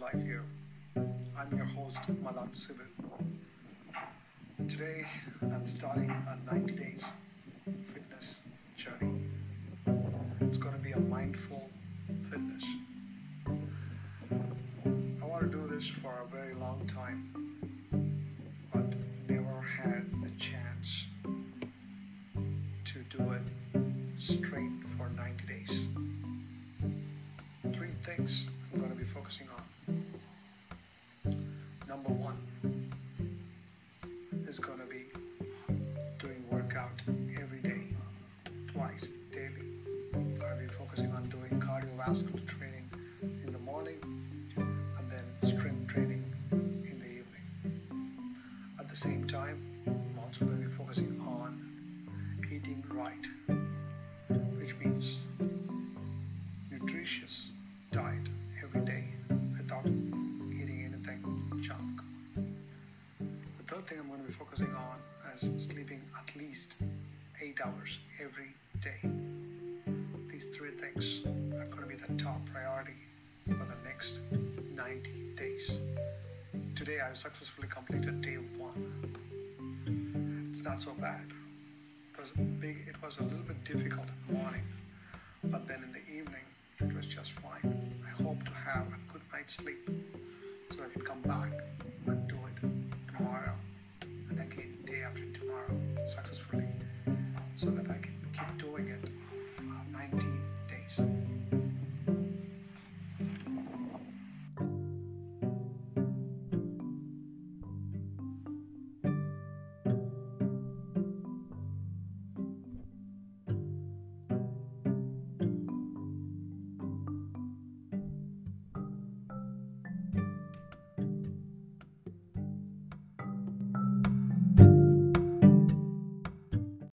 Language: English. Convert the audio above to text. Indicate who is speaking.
Speaker 1: Life here. I'm your host, Malan Sivil. Today, I'm starting a 90 days fitness journey. It's going to be a mindful fitness. I want to do this for a very long time on. Number one is going to be doing workout every day, twice daily. To be focusing on doing cardiovascular training in the morning and then strength training in the evening. At the same time, I'm also going to be focusing on eating right, third thing I'm going to be focusing on is sleeping at least eight hours every day. These three things are going to be the top priority for the next 90 days. Today I've successfully completed day one. It's not so bad. It was big. It was a little bit difficult in the morning, but then in the evening it was just fine. I hope to have a good night's sleep so I can come back and do it